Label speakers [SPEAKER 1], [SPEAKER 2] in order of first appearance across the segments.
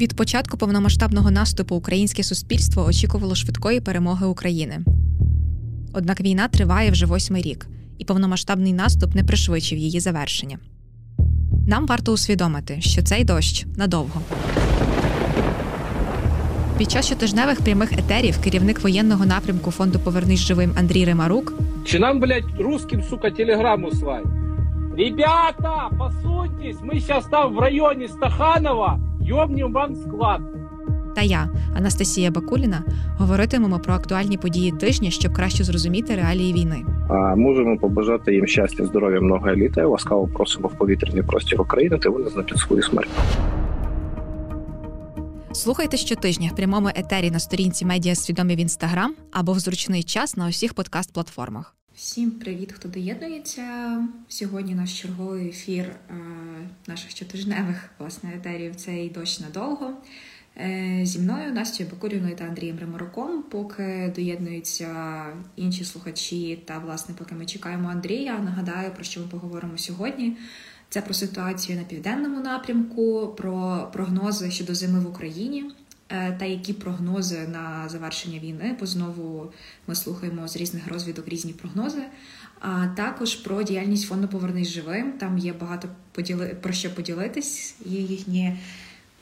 [SPEAKER 1] Від початку повномасштабного наступу українське суспільство очікувало швидкої перемоги України. Однак війна триває вже восьмий рік, і повномасштабний наступ не пришвидшив її завершення. Нам варто усвідомити, що цей дощ надовго. Під час щотижневих прямих етерів керівник воєнного напрямку фонду Повернись живим Андрій Римарук
[SPEAKER 2] Чи нам, блядь, русским, сука, телеграмму слать? Ребята, посуньтесь, мы сейчас там в районе Стаханова ёбнем вам склад.
[SPEAKER 1] та я, Анастасія Бакуліна, говоритимемо про актуальні події тижня, щоб краще зрозуміти реалії війни.
[SPEAKER 3] А можемо побажати їм щастя, здоров'я, много літа. Ласкаво просимо в повітряний простір України та визнати свою смерть.
[SPEAKER 1] Слухайте щотижня в прямому етері на сторінці Медіа Свідомі в інстаграм або в зручний час на усіх подкаст-платформах. Всім привіт, хто доєднується. Сьогодні наш черговий ефір е, наших щотижневих власне етерів цей дощ надовго. Е, зі мною Настю Бакурівною та Андрієм Ремароком. Поки доєднуються інші слухачі, та власне, поки ми чекаємо Андрія. Нагадаю, про що ми поговоримо сьогодні. Це про ситуацію на південному напрямку, про прогнози щодо зими в Україні та які прогнози на завершення війни, бо знову ми слухаємо з різних розвідок різні прогнози. А також про діяльність фонду Повернись живим. Там є багато поділи... про що поділитись. Є їхні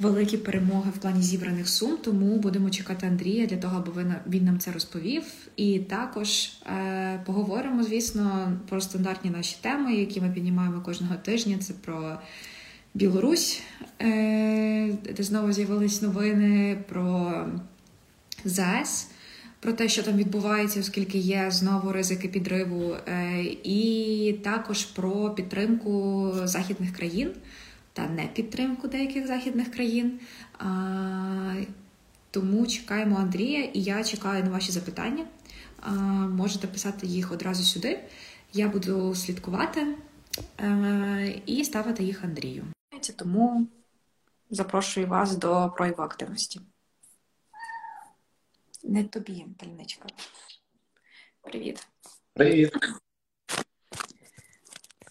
[SPEAKER 1] великі перемоги в плані зібраних сум. Тому будемо чекати Андрія для того, аби він нам це розповів. І також е, поговоримо, звісно, про стандартні наші теми, які ми піднімаємо кожного тижня. Це про Білорусь, е, де знову з'явились новини про ЗАЕС. Про те, що там відбувається, оскільки є знову ризики підриву, е, і також про підтримку західних країн та не підтримку деяких західних країн. Тому чекаємо Андрія, і я чекаю на ваші запитання. Можете писати їх одразу сюди. Я буду слідкувати е, і ставити їх Андрію. Тому запрошую вас до прояву активності. Не тобі, пальничка. Привіт.
[SPEAKER 3] Привіт.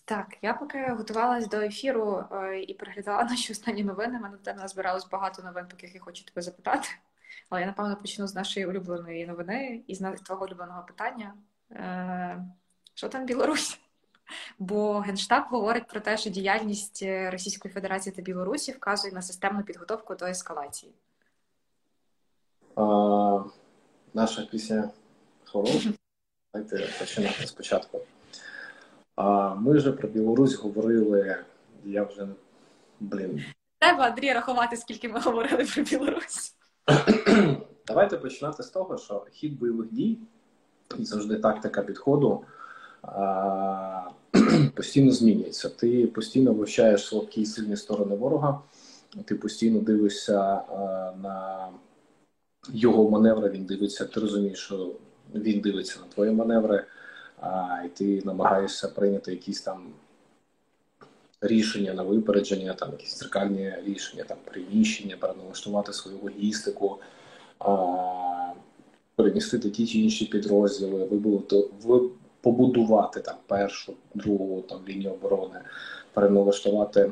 [SPEAKER 1] Так, я поки готувалась до ефіру е, і переглядала наші останні новини. Мене до назбиралось багато новин, по яких я хочу тебе запитати. Але я напевно почну з нашої улюбленої новини і з твого улюбленого питання. Е, Що там Білорусь? Бо Генштаб говорить про те, що діяльність е, Російської Федерації та Білорусі вказує на системну підготовку до ескалації.
[SPEAKER 4] А, наша пісня хороша. Давайте починати спочатку. А, ми вже про Білорусь говорили. Я вже блін.
[SPEAKER 1] Треба Андрій рахувати, скільки ми говорили про Білорусь.
[SPEAKER 4] Давайте починати з того, що хід бойових дій і завжди тактика підходу постійно змінюється. Ти постійно вивчаєш слабкі і сильні сторони ворога, ти постійно дивишся на його маневри, він дивиться, ти розумієш, що він дивиться на твої маневри, і ти намагаєшся прийняти якісь там рішення на випередження, там якісь дзеркальні рішення, там приміщення, переналаштувати свою логістику, перемістити ті чи інші підрозділи, вибудувати, ви- побудувати там першу, другу там лінію оборони, переналаштувати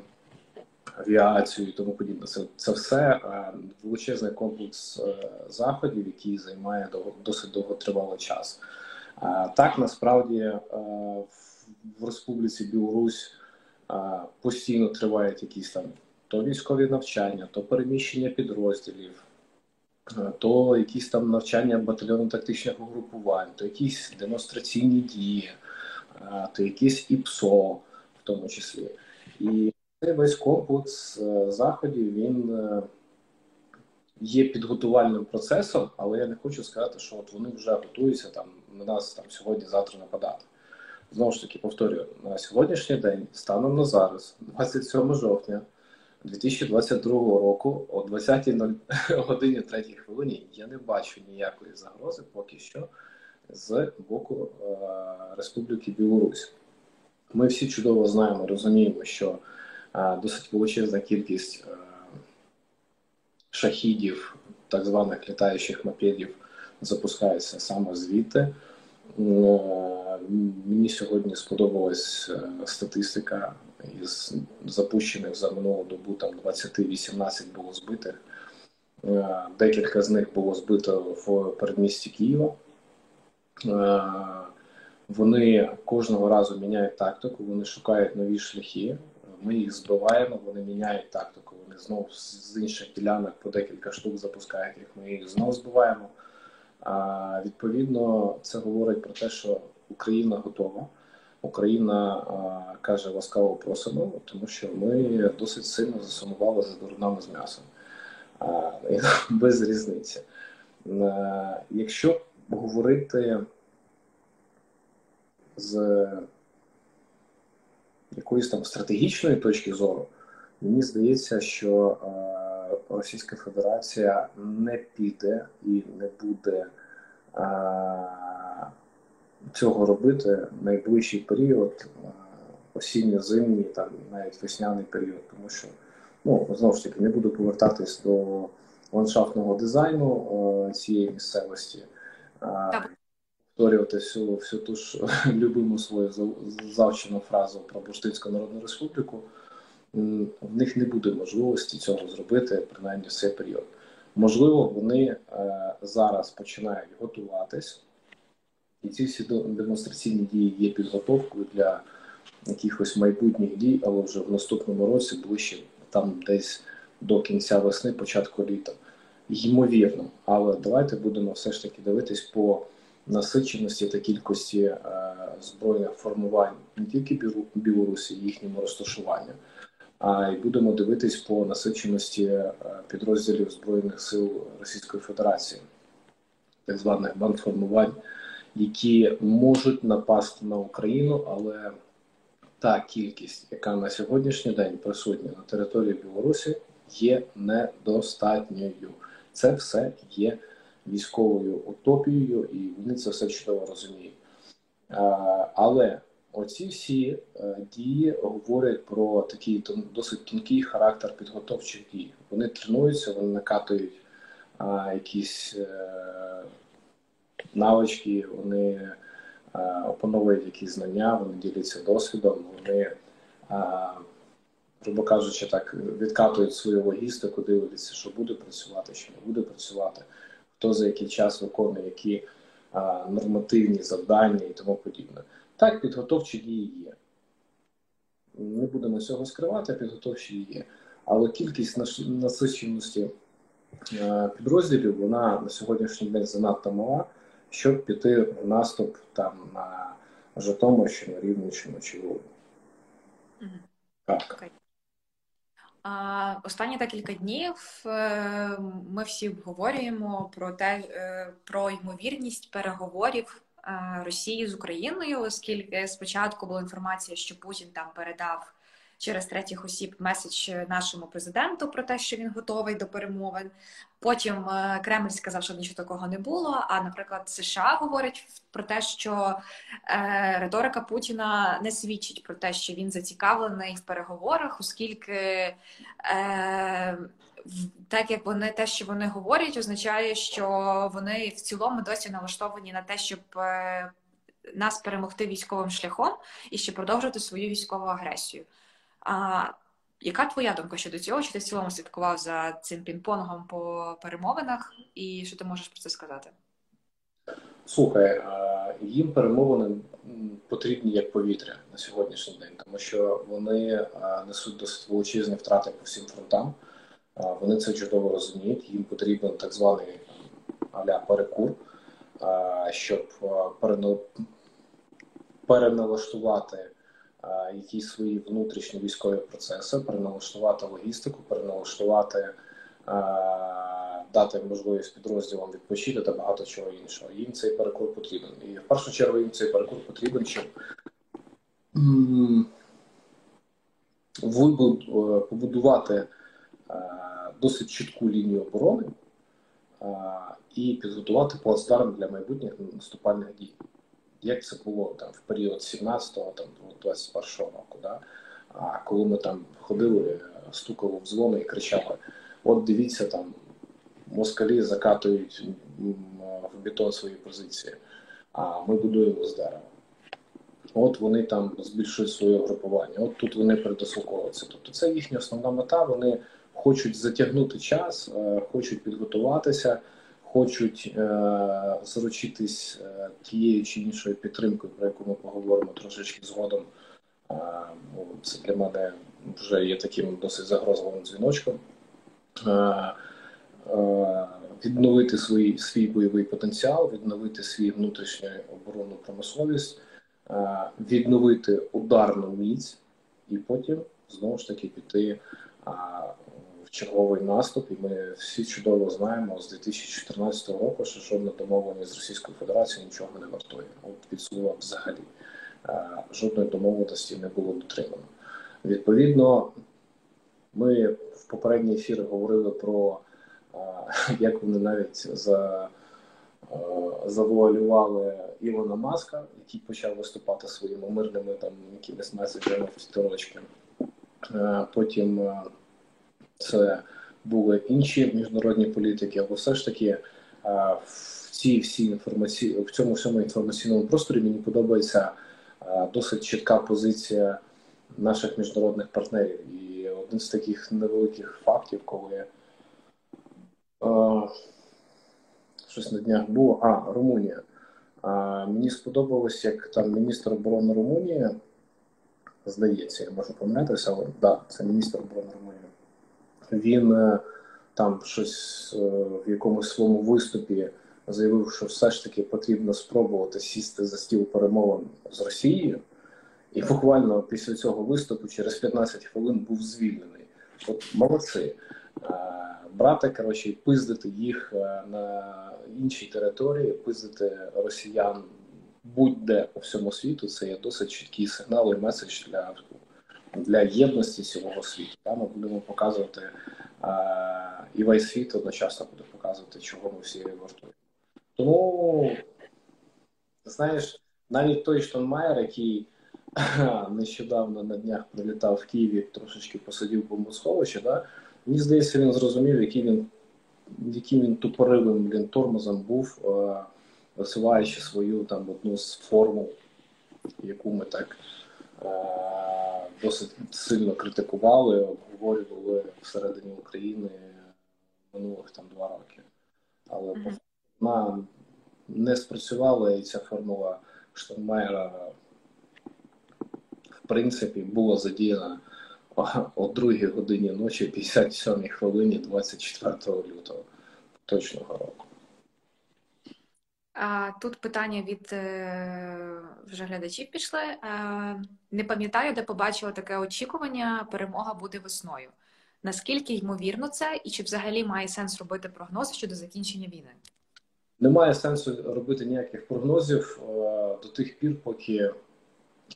[SPEAKER 4] авіацію і тому подібне. Це, це все е, величезний комплекс е, заходів, який займає досить довготривалий час. Е, Так насправді в- Республіці Білорусь постійно тривають якісь там то військові навчання, то переміщення підрозділів, то якісь там навчання батальйонно-тактичних угрупувань, то якісь демонстраційні дії, е, то якісь ІПСО в тому числі. І цей весь комплекс е, заходів він е, є підготувальним процесом, але я не хочу сказати, що от вони вже готуються там на нас там сьогодні-завтра нападати. Знову ж таки, повторюю, на сьогоднішній день, станом на зараз, 27 жовтня 2022 року, о 20.00 годині 3 хвилині, я не бачу ніякої загрози поки що з боку е, Республіки Білорусь. Ми всі чудово знаємо, розуміємо, що е, досить величезна кількість е, шахідів, так званих літаючих мопедів, запускається саме звідти. Мені сьогодні сподобалась статистика із запущених за минулу добу там 20-18 було збитих. Декілька з них було збито в передмісті Києва. Вони кожного разу міняють тактику, вони шукають нові шляхи. Ми їх збиваємо, вони міняють тактику. Вони знову з інших ділянок по декілька штук запускають їх. Ми їх знову збиваємо. А відповідно, це говорить про те, що Україна готова. Україна каже ласкаво просимо, тому що ми досить сильно засумували за дурнами з м'ясом. Без різниці. Якщо говорити з якоїсь там стратегічної точки зору, мені здається, що Російська Федерація не піде і не буде цього робити в найближчий період, е, осінньо-зимній, там навіть весняний період, тому що ну знову ж таки не буду повертатись до ландшафтного дизайну цієї місцевості. Так повторювати всю всю ту ж любиму свою завчену фразу про Бурштинську Народну Республіку, в них не буде можливості цього зробити, принаймні в цей період. Можливо, вони е, зараз починають готуватись, і ці всі демонстраційні дії є підготовкою для якихось майбутніх дій, але вже в наступному році ближче там десь до кінця весни, початку літа. Ймовірно, але давайте будемо все ж таки дивитись по насиченості та кількості е, збройних формувань не тільки Білорусі, їхньому розташуванню, а й будемо дивитись по насиченості е, підрозділів збройних сил Російської Федерації, так званих бандформувань, які можуть напасти на Україну, але та кількість, яка на сьогоднішній день присутня на території Білорусі, є недостатньою. Це все є військовою утопією, і вони це все чудово розуміють. Але оці всі е, дії говорять про такий досить тонкий характер підготовчих дій. Вони тренуються, вони накатують якісь е, навички, вони е, опановують якісь знання, вони діляться досвідом, вони, грубо кажучи, так відкатують свою логістику, дивляться, що буде працювати, що не буде працювати хто за який час виконує які нормативні завдання і тому подібне. Так, підготовчі дії є. Не будемо цього скривати, підготовчі є. Але кількість насиченості підрозділів вона на сьогоднішній день занадто мала, щоб піти в наступ там на Житомирщину, Рівненщину чи. Mm -hmm. Так. Okay.
[SPEAKER 1] Останні декілька днів е, ми всі обговорюємо про те, е, про ймовірність переговорів е, Росії з Україною, оскільки спочатку була інформація, що Путін там передав через третіх осіб меседж нашому президенту про те, що він готовий до перемовин. Потім е, Кремль сказав, що нічого такого не було. А, наприклад, США говорять про те, що е, риторика Путіна не свідчить про те, що він зацікавлений в переговорах, оскільки е, так як вони те, що вони говорять, означає, що вони в цілому досі налаштовані на те, щоб е, нас перемогти військовим шляхом і ще продовжувати свою військову агресію. А яка твоя думка щодо цього? Чи ти в цілому слідкував за цим пінг-понгом по перемовинах, і що ти можеш про це сказати?
[SPEAKER 4] Слухай, їм перемовини потрібні як повітря на сьогоднішній день, тому що вони несуть досить величезні втрати по всім фронтам. Вони це чудово розуміють. Їм потрібен так званий аля перекур, щоб переналаштувати якісь свої внутрішні військові процеси, переналаштувати логістику, переналаштувати, дати можливість підрозділам відпочити та багато чого іншого. Їм цей перекур потрібен. І в першу чергу їм цей перекур потрібен, щоб побудувати досить чітку лінію оборони і підготувати плацдарм для майбутніх наступальних дій як це було там в період 17-го, там 21-го року. Да? А коли ми там ходили, стукали в дзвони і кричали: От дивіться, там москалі закатують в бетон свої позиції, а ми будуємо з дерева. От вони там збільшують своє групування, от тут вони передослуховуються. Тобто це їхня основна мета. Вони хочуть затягнути час, хочуть підготуватися, хочуть заручитись тією чи іншою підтримкою, про яку ми поговоримо трошечки згодом. Ну, це для мене вже є таким досить загрозливим дзвіночком. Відновити свій свій бойовий потенціал, відновити свій внутрішню оборонну промисловість, відновити ударну міць, і потім знову ж таки піти черговий наступ. І ми всі чудово знаємо з 2014 року, що жодна домовленість з Російською Федерацією нічого не вартує. От слова взагалі. Жодної домовленості не було дотримано. Відповідно, ми в попередній ефірі говорили про як вони навіть за завуалювали Ілона Маска, який почав виступати своїми мирними там якимись меседжами в тіточки. Потім це були інші міжнародні політики, або все ж таки в цій всій інформації в цьому всьому інформаційному просторі мені подобається досить чітка позиція наших міжнародних партнерів. І один з таких невеликих фактів, коли щось на днях було, а Румунія. А, Мені сподобалось, як там міністр оборони Румунії, здається, я можу помилятися, але да, це міністр оборони Румунії. Він е, там щось е, в якомусь своєму виступі заявив, що все ж таки потрібно спробувати сісти за стіл перемовин з Росією, і буквально після цього виступу, через 15 хвилин, був звільнений. От молодці. Брати, коротше, пиздити їх на іншій території, пиздити росіян будь-де по всьому світу, це є досить чіткий сигнал і меседж для для єдності цілого світу. Та ми будемо показувати і весь світ одночасно буде показувати, чого ми всі вартуємо. Тому, знаєш, навіть той Штонмайер, який нещодавно на днях прилітав в Києві, трошечки посидів в бомбосховищі, да, мені здається, він зрозумів, який він яким він тупоривим блін, тормозом був, висуваючи свою там одну з формул, яку ми так досить сильно критикували, обговорювали всередині України минулих там два роки. Але вона не спрацювала, і ця формула Штормайера в принципі була задіяна о 2 годині ночі, 57 хвилині 24 лютого точного року.
[SPEAKER 1] А, Тут питання від е, вже глядачів пішли. Не пам'ятаю, де побачила таке очікування. Перемога буде весною. Наскільки ймовірно це, і чи взагалі має сенс робити прогнози щодо закінчення війни?
[SPEAKER 4] Немає сенсу робити ніяких прогнозів е, до тих пір, поки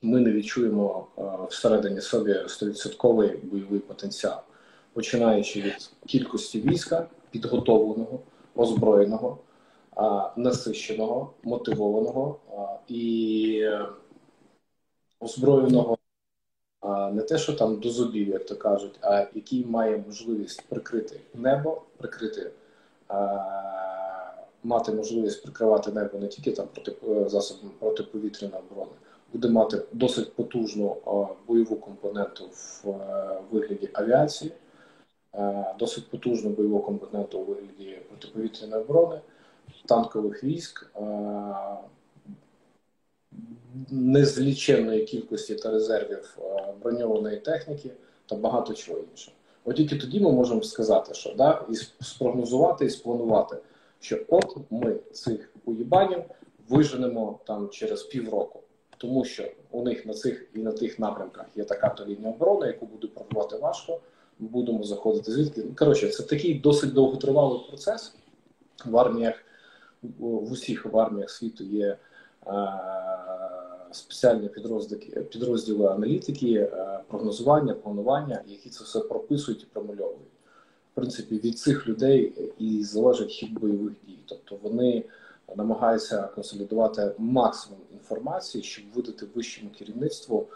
[SPEAKER 4] ми не відчуємо е, всередині собі 100% бойовий потенціал, починаючи від кількості війська, підготовленого, озброєного, насищеного, мотивованого і озброєного не те, що там до зубів, як то кажуть, а який має можливість прикрити небо, прикрити мати можливість прикривати небо не тільки там проти е, засобами протиповітряної оборони, буде мати досить потужну бойову компоненту в е, вигляді авіації, е, досить потужну бойову компоненту у вигляді протиповітряної оборони, танкових військ. Незліченної кількості та резервів броньованої техніки та багато чого іншого. От тільки тоді ми можемо сказати, що да, і спрогнозувати і спланувати, що от ми цих уїбанів виженемо там через півроку, тому що у них на цих і на тих напрямках є така то лінія оборони, яку буде прорвати важко. Будемо заходити звідки. Коротше, це такий досить довготривалий процес. В арміях в усіх арміях світу є е, спеціальні підрозділи, підрозділи аналітики, е, прогнозування, планування, які це все прописують і промальовують В принципі від цих людей і залежить хід бойових дій. Тобто вони намагаються консолідувати максимум інформації, щоб видати вищому керівництву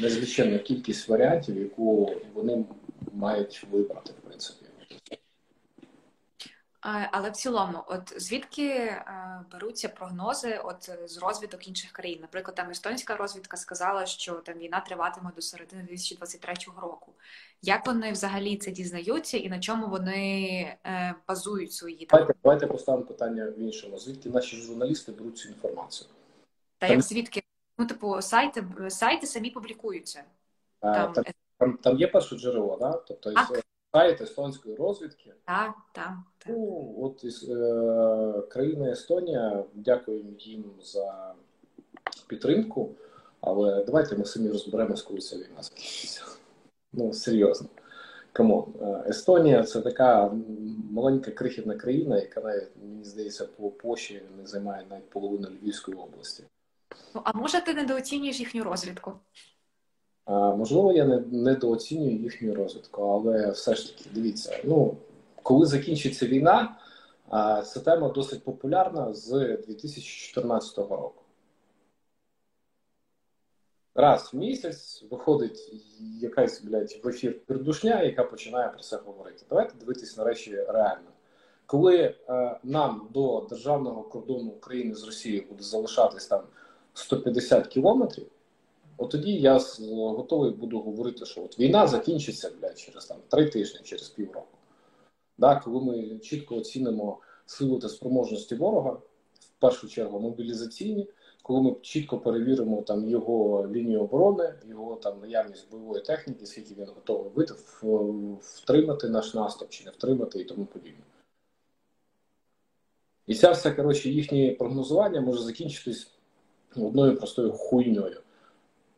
[SPEAKER 4] незліченну кількість варіантів, яку вони мають вибрати, в принципі.
[SPEAKER 1] Але в цілому, от звідки е, беруться прогнози от з розвиток інших країн? Наприклад, там естонська розвідка сказала, що там війна триватиме до середини 2023 року. Як вони взагалі це дізнаються і на чому вони е, базують свої
[SPEAKER 4] там? Давайте, давайте поставимо питання в іншому. Звідки наші журналісти беруть цю інформацію?
[SPEAKER 1] Та там... як звідки? Ну, типу, сайти сайти самі публікуються.
[SPEAKER 4] А, там... Там, там, є перше джерело, да? Тобто так сайт естонської розвідки.
[SPEAKER 1] Так, так.
[SPEAKER 4] Ну, от із е, країна Естонія, дякуємо їм за підтримку, але давайте ми самі розберемось, коли ця війна закінчиться. Ну, серйозно. Come on. Е, Естонія це така маленька крихітна країна, яка навіть, мені здається, по площі не займає навіть половину Львівської області.
[SPEAKER 1] Ну, а може ти недооцінюєш їхню розвідку?
[SPEAKER 4] Можливо, я не недооцінюю їхню розвідку, але все ж таки, дивіться, ну коли закінчиться війна, ця тема досить популярна з 2014 року. Раз в місяць виходить якась блядь, в ефір пердушня, яка починає про це говорити. Давайте дивитись на речі реально. Коли е, нам до державного кордону України з Росією буде залишатись там 150 кілометрів. От тоді я готовий буду говорити, що от війна закінчиться блядь, через там три тижні, через півроку. Да, Коли ми чітко оцінимо силу та спроможності ворога, в першу чергу мобілізаційні, коли ми чітко перевіримо там його лінію оборони, його там наявність бойової техніки, скільки він готовий вийти, втримати наш наступ чи не втримати і тому подібне. І ця вся коротше, їхнє прогнозування може закінчитись одною простою хуйньою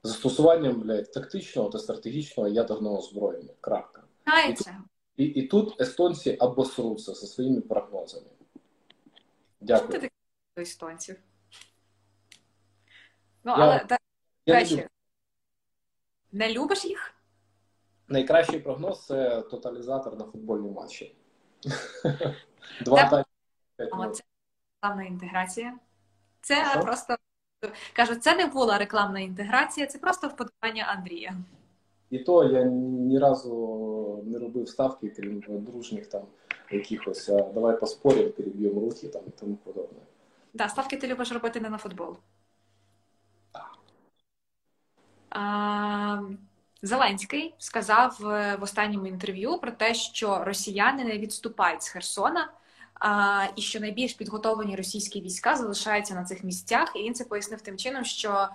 [SPEAKER 4] застосуванням блядь, тактичного та стратегічного ядерного озброєння. Крапка. І, і, і тут естонці обосруться зі своїми прогнозами. Дякую. Що ти
[SPEAKER 1] такий до естонців? Ну, я, але я краще. Не, не любиш їх?
[SPEAKER 4] Найкращий прогноз це тоталізатор на футбольні матчі. Два
[SPEAKER 1] тайми. Це плавна інтеграція. Це просто Кажу, це не була рекламна інтеграція, це просто вподобання Андрія.
[SPEAKER 4] І то я ні разу не робив ставки, крім дружніх там якихось, а давай поспоримо, переб'ємо руки там і тому подобне.
[SPEAKER 1] Да, ставки ти любиш робити не на футбол. А, Зеленський сказав в останньому інтерв'ю про те, що росіяни не відступають з Херсона а, і що найбільш підготовлені російські війська залишаються на цих місцях. І він це пояснив тим чином, що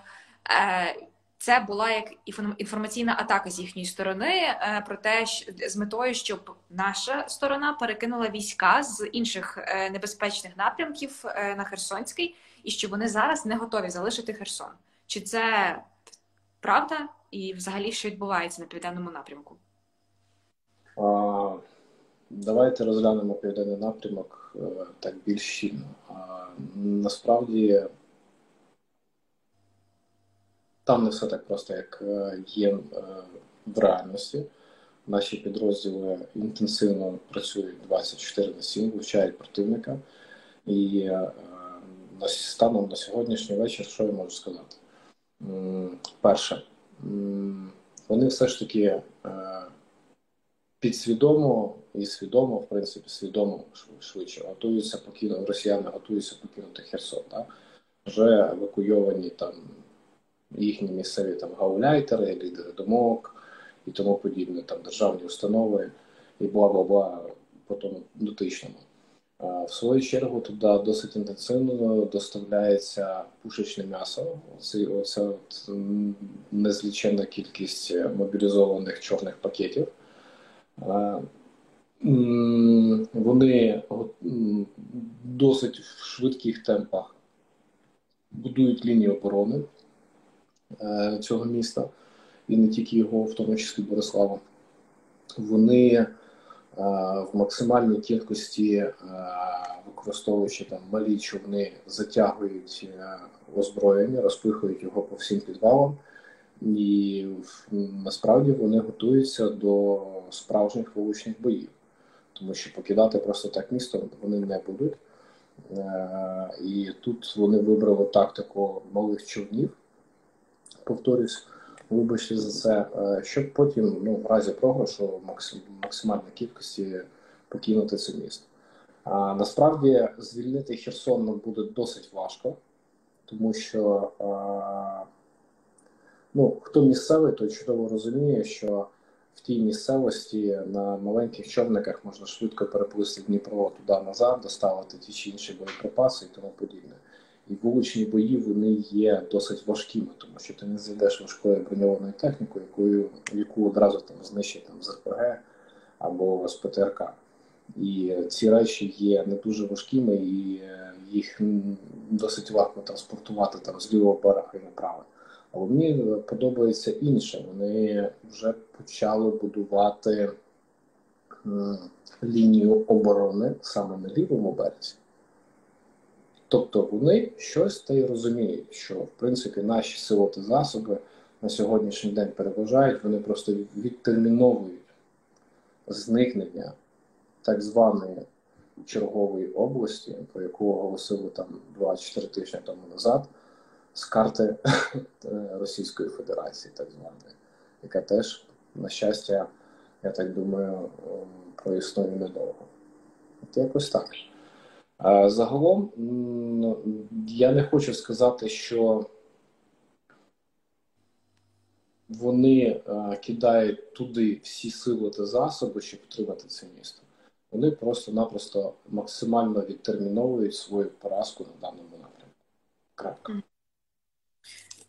[SPEAKER 1] е, це була як інформаційна атака з їхньої сторони, е, про те, з метою, щоб наша сторона перекинула війська з інших е, небезпечних напрямків на Херсонський, і що вони зараз не готові залишити Херсон. Чи це правда? І взагалі що відбувається на південному напрямку?
[SPEAKER 4] Давайте розглянемо південний напрямок е, так більш щільно. Насправді там не все так просто, як е, є е, в реальності. Наші підрозділи інтенсивно працюють 24 на 7, вивчають противника. І станом на сьогоднішній вечір, що я можу сказати? Перше, вони все ж таки підсвідомо і свідомо, в принципі, свідомо швидше готуються покинути, росіяни готуються покинути Херсон. Так? Вже евакуйовані там їхні місцеві там гауляйтери, лідери думок і тому подібне, там державні установи і бла бла бла по тому дотичному. В свою чергу туди досить інтенсивно доставляється пушечне м'ясо. Оце, оце незліченна кількість мобілізованих чорних пакетів. Вони досить в швидких темпах будують лінію оборони е, цього міста і не тільки його, в тому числі Борислава. Вони е, в максимальній кількості, е, використовуючи там малі човни, затягують озброєння, розпихують його по всім підвалам. І насправді вони готуються до справжніх вуличних боїв, тому що покидати просто так місто вони не будуть. Е, і тут вони вибрали тактику малих човнів, повторюсь, вибачте за це, е, щоб потім, ну, в разі програшу, максимальної кількості покинути це місто. А, Насправді звільнити Херсон буде досить важко, тому що а, ну, хто місцевий, той чудово розуміє, що в тій місцевості на маленьких човниках можна швидко переплисти Дніпро туди назад, доставити ті чи інші боєприпаси і тому подібне. І вуличні бої вони є досить важкими, тому що ти не зайдеш важкою броньованою технікою, якою яку одразу там знищить там з або з ПТРК. І ці речі є не дуже важкими, і їх досить важко транспортувати там з лівого берега і направо. Але мені подобається інше. Вони вже почали будувати лінію оборони саме на лівому березі. Тобто вони щось та й розуміють, що в принципі наші сили та засоби на сьогоднішній день переважають, вони просто відтерміновують зникнення так званої чергової області, про яку оголосили там 2-4 тижні тому назад, з карти Російської Федерації, так званої, яка теж, на щастя, я так думаю, проіснує недовго. От якось так. Загалом я не хочу сказати, що вони кидають туди всі сили та засоби, щоб отримати це місто. Вони просто-напросто максимально відтерміновують свою поразку на даному напрямку. Крапка.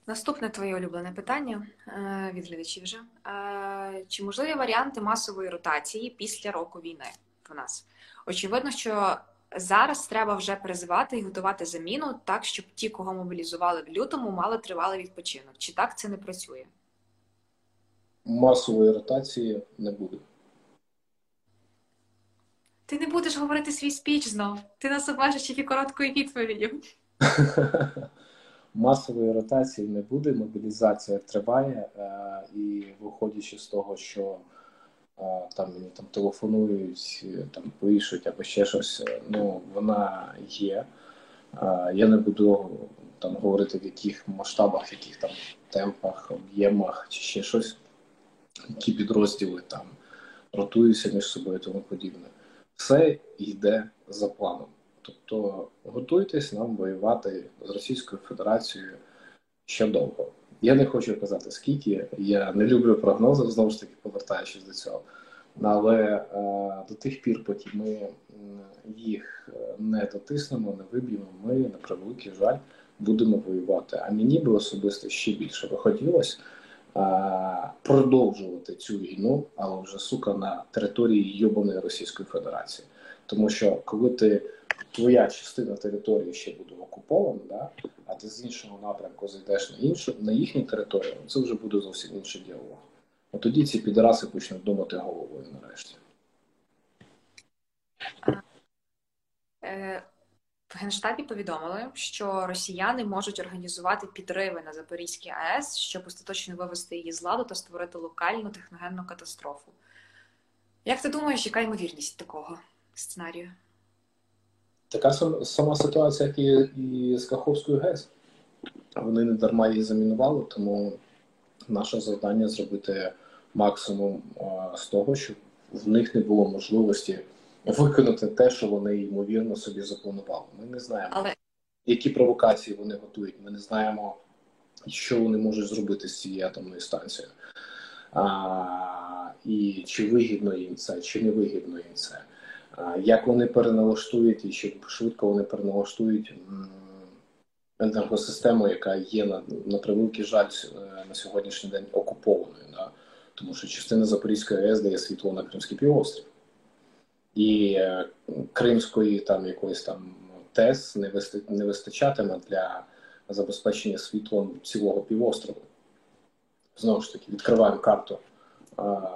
[SPEAKER 1] Наступне твоє улюблене питання е, від глядачів вже. Е, чи можливі варіанти масової ротації після року війни в нас? Очевидно, що Зараз треба вже призивати і готувати заміну так, щоб ті, кого мобілізували в лютому, мали тривалий відпочинок. Чи так це не працює?
[SPEAKER 4] Масової ротації не буде.
[SPEAKER 1] Ти не будеш говорити свій спіч знов. Ти нас обмежиш тільки короткою відповіддю.
[SPEAKER 4] Масової ротації не буде. Мобілізація триває, е, і виходячи з того, що там мені там телефонують, там пишуть або ще щось. Ну вона є. Я не буду там говорити в яких масштабах, в яких там темпах, об'ємах чи ще щось, які підрозділи там ротуються між собою тому подібне. Все йде за планом. Тобто готуйтесь нам воювати з Російською Федерацією ще довго. Я не хочу казати скільки. Я не люблю прогнози, знову ж таки, повертаючись до цього. Але е, до тих пір, поки ми їх е, не дотиснемо, не виб'ємо, ми на превеликий жаль будемо воювати. А мені би особисто ще більше би хотілося е, продовжувати цю війну, але вже сука на території йобаної Російської Федерації. Тому що коли ти твоя частина території ще буде окупована, да, а ти з іншого напрямку зайдеш на іншу на їхню територію, це вже буде зовсім інший діалог. От тоді ці підраси почнуть думати головою нарешті.
[SPEAKER 1] Е, в Генштабі повідомили, що росіяни можуть організувати підриви на Запорізькій АЕС, щоб остаточно вивести її з ладу та створити локальну техногенну катастрофу. Як ти думаєш, яка ймовірність такого сценарію?
[SPEAKER 4] Така сама ситуація, як і з Каховською ГЕС. Вони не дарма її замінували, тому наше завдання зробити максимум з того, щоб в них не було можливості виконати те, що вони ймовірно собі запланували. Ми не знаємо, Але... які провокації вони готують. Ми не знаємо, що вони можуть зробити з цією атомною станцією. А, І чи вигідно їм це, чи не вигідно їм це. Як вони переналаштують і чи швидко вони переналаштують енергосистему, яка є на на превеликий жаль е, на сьогоднішній день окупованою, да? тому що частина Запорізької АЕС дає світло на Кримський півострів. І е, Кримської там якоїсь там ТЕС не не вистачатиме для забезпечення світлом цілого півострову. Знову ж таки, відкриваємо карту,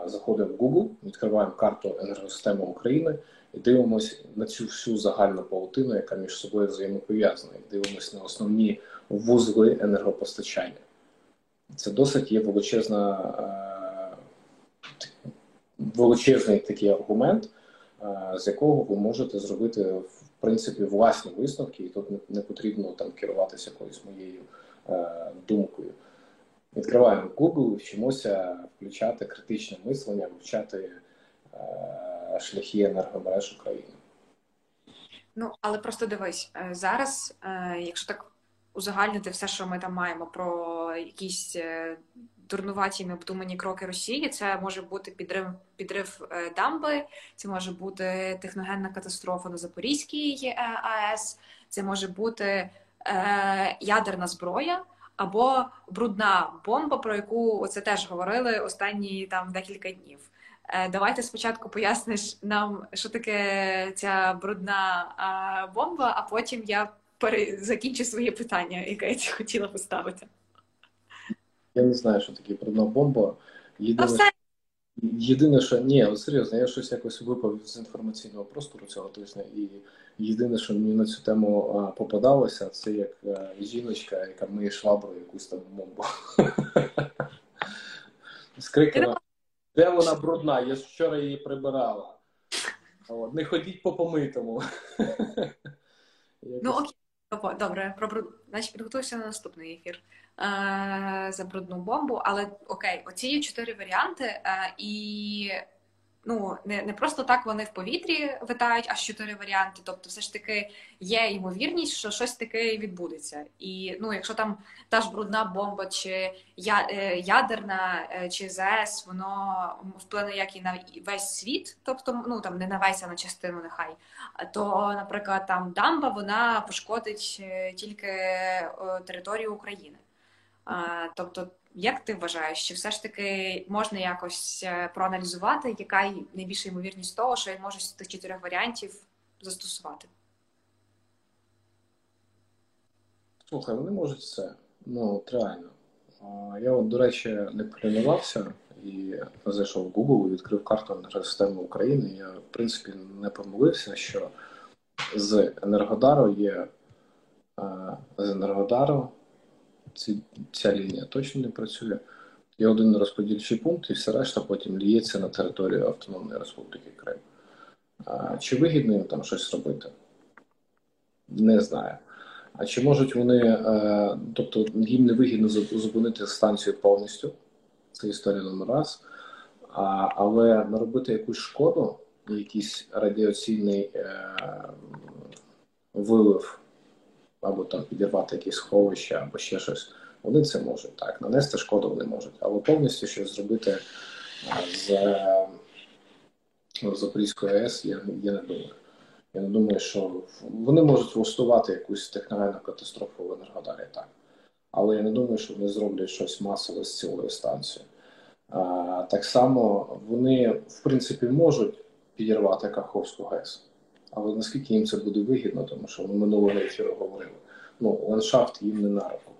[SPEAKER 4] заходимо в Google, відкриваємо карту енергосистеми України і дивимося на цю всю загальну паутину, яка між собою взаємопов'язана, і дивимося на основні вузли енергопостачання. Це досить є величезна, е, величезний такий аргумент, е, з якого ви можете зробити в принципі власні висновки, і тут не потрібно там керуватися якоюсь моєю е, думкою. Відкриваємо Google, вчимося включати критичне мислення, вивчати шляхи енергомереж України.
[SPEAKER 1] Ну, але просто дивись, е, зараз, е, якщо так узагальнити все, що ми там маємо про якісь е, дурнуваті необдумані кроки Росії, це може бути підрив підрив дамби, це може бути техногенна катастрофа на Запорізькій АЕС, це може бути ядерна зброя. Або брудна бомба, про яку оце теж говорили останні там декілька днів. Е, давайте спочатку поясниш нам, що таке ця брудна бомба, а потім я закінчу своє питання, яке я хотіла поставити.
[SPEAKER 4] Я не знаю, що таке брудна бомба. Єдине, все... єдине, що ні, серйозно, я щось якось випав з інформаційного простору цього тижня, і єдине, що мені на цю тему попадалося, це як е, жіночка, яка миє шваброю якусь там бомбу. З криками де вона брудна? Я ж вчора її прибирала. От, Не ходіть по помитому.
[SPEAKER 1] Ну окей, добре, про значить підготуйся на наступний ефір е, за брудну бомбу. Але окей, оці є чотири варіанти, е, і ну не не просто так вони в повітрі витають, аж чотири варіанти. Тобто, все ж таки є ймовірність, що щось таке відбудеться. І ну, якщо там та ж брудна бомба, чи я, е, ядерна, е, чи ЗС, воно вплине як і на весь світ, тобто ну там не на весь, а на частину, нехай. То, наприклад, там дамба вона пошкодить е, тільки територію України. Тобто як ти вважаєш, чи все ж таки можна якось е, проаналізувати, яка найбільша ймовірність того, що я можу з тих чотирьох варіантів застосувати?
[SPEAKER 4] Слухай, вони можуть все. Ну, реально. Я, от, до речі, не полінувався і зайшов в Google і відкрив карту енергосистеми України. Я, в принципі, не помилився, що з Енергодару є з Енергодару ці, ця лінія точно не працює. Є один розподільчий пункт, і все решта потім ліється на територію Автономної Республіки Крим. А, Чи вигідно їм там щось робити? Не знаю. А чи можуть вони, е, тобто їм не вигідно зупинити станцію повністю? Це історія номер раз. А, Але наробити якусь шкоду, якийсь радіаційний е, вилив або там підірвати якісь сховища, або ще щось. Вони це можуть так. Нанести шкоду вони можуть, але повністю щось зробити з ну, Запорізької АЕС я, я не думаю. Я не думаю, що вони можуть влаштувати якусь техногенну катастрофу в Енергодарі, так. Але я не думаю, що вони зроблять щось масове з цілою станцією. А, Так само вони, в принципі, можуть підірвати Каховську ГЕС. Але наскільки їм це буде вигідно, тому що ми минулого ефіру говорили, ну ландшафт їм не на руку.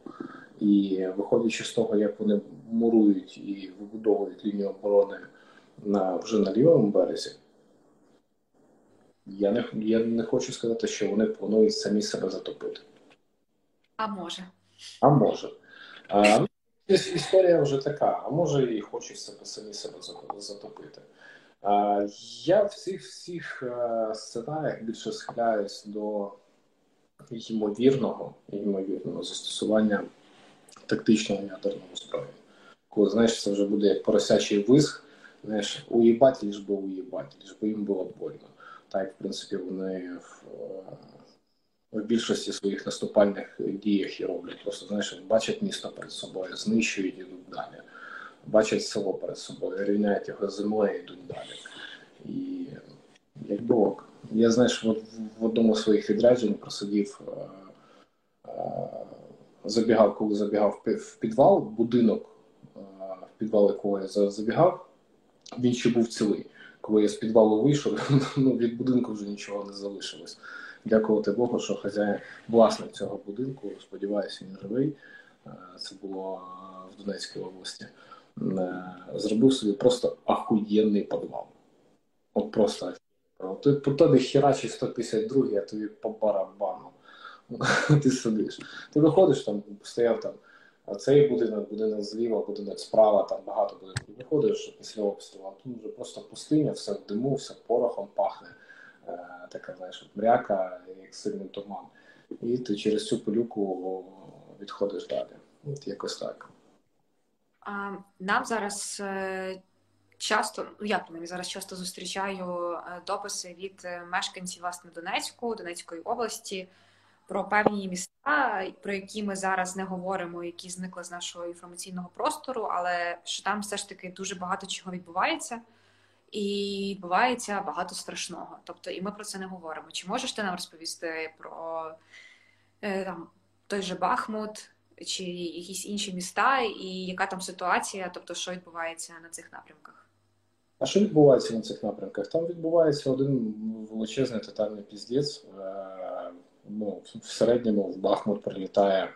[SPEAKER 4] І виходячи з того, як вони мурують і вибудовують лінію оборони на вже на лівому березі, я не я не хочу сказати, що вони планують самі себе затопити.
[SPEAKER 1] А може.
[SPEAKER 4] А може. А, ну, Історія вже така, а може і хочуть себе самі себе затопити. Я в цих всіх е, сценаріях більше схиляюсь до ймовірного ймовірного застосування тактичного ядерного зброї. Коли знаєш, це вже буде як поросячий виск, знаєш, уїбати, ліж би уїбати, ліж би їм було больно. Так, в принципі, вони в, е, в більшості своїх наступальних діях і роблять. Просто знаєш, бачать місто перед собою, знищують і йдуть далі бачать село перед собою, рівняють його з землею і йдуть далі. І як ок. Я знаєш, в, в одному з своїх відряджень просидів, е, е, забігав, коли забігав в підвал, будинок, е, в підвал якого я забігав, він ще був цілий. Коли я з підвалу вийшов, ну, від будинку вже нічого не залишилось. Дякувати Богу, що хазяїн власник цього будинку, сподіваюся, він живий. Це було в Донецькій області. Е, зробив собі просто ахуєнний підвал. От просто Ти по тобі херачі 152, а тобі по барабану. Ти сидиш. Ти виходиш там, стояв там цей будинок, будинок зліва, будинок справа, там багато будинків. Виходиш після обстрілу, а тут вже просто пустиня, все в диму, все порохом пахне. Е, така, знаєш, мряка, як сильний туман. І ти через цю пилюку відходиш далі. От якось так.
[SPEAKER 1] Нам зараз часто, ну я принаймні, зараз часто зустрічаю дописи від мешканців власне Донецьку, Донецької області про певні міста, про які ми зараз не говоримо, які зникли з нашого інформаційного простору, але що там все ж таки дуже багато чого відбувається, і відбувається багато страшного. Тобто, і ми про це не говоримо. Чи можеш ти нам розповісти про е, там той же Бахмут? Чи якісь інші міста, і яка там ситуація, тобто що відбувається на цих напрямках?
[SPEAKER 4] А що відбувається на цих напрямках? Там відбувається один величезний тотальний піздець. Е, ну, в середньому в Бахмут прилітає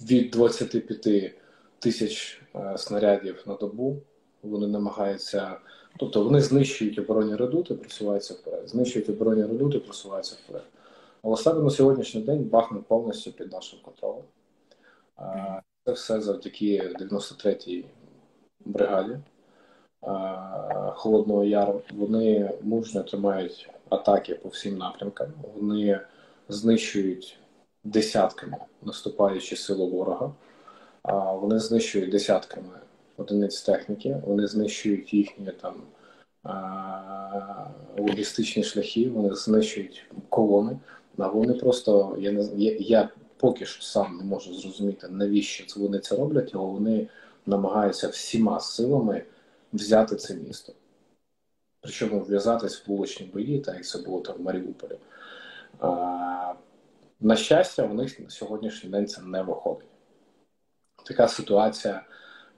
[SPEAKER 4] від 25 тисяч е, снарядів на добу. Вони намагаються, тобто вони знищують оборонні редути, просуваються вперед, знищують оборонні редути, просуваються вперед. Але саме на сьогоднішній день Бахмут повністю під нашим контролем. Це все завдяки 93-й бригаді Холодного Яру. Вони мужньо тримають атаки по всім напрямкам. Вони знищують десятками наступаючі сили ворога, вони знищують десятками одиниць техніки, вони знищують їхні там логістичні шляхи, вони знищують колони. А вони просто я не я, я поки що сам не можу зрозуміти, навіщо вони це роблять, але вони намагаються всіма силами взяти це місто причому вв'язатись в вуличні бої, так як це було там в Маріуполі. А, На щастя, у них на сьогоднішній день це не виходить. Така ситуація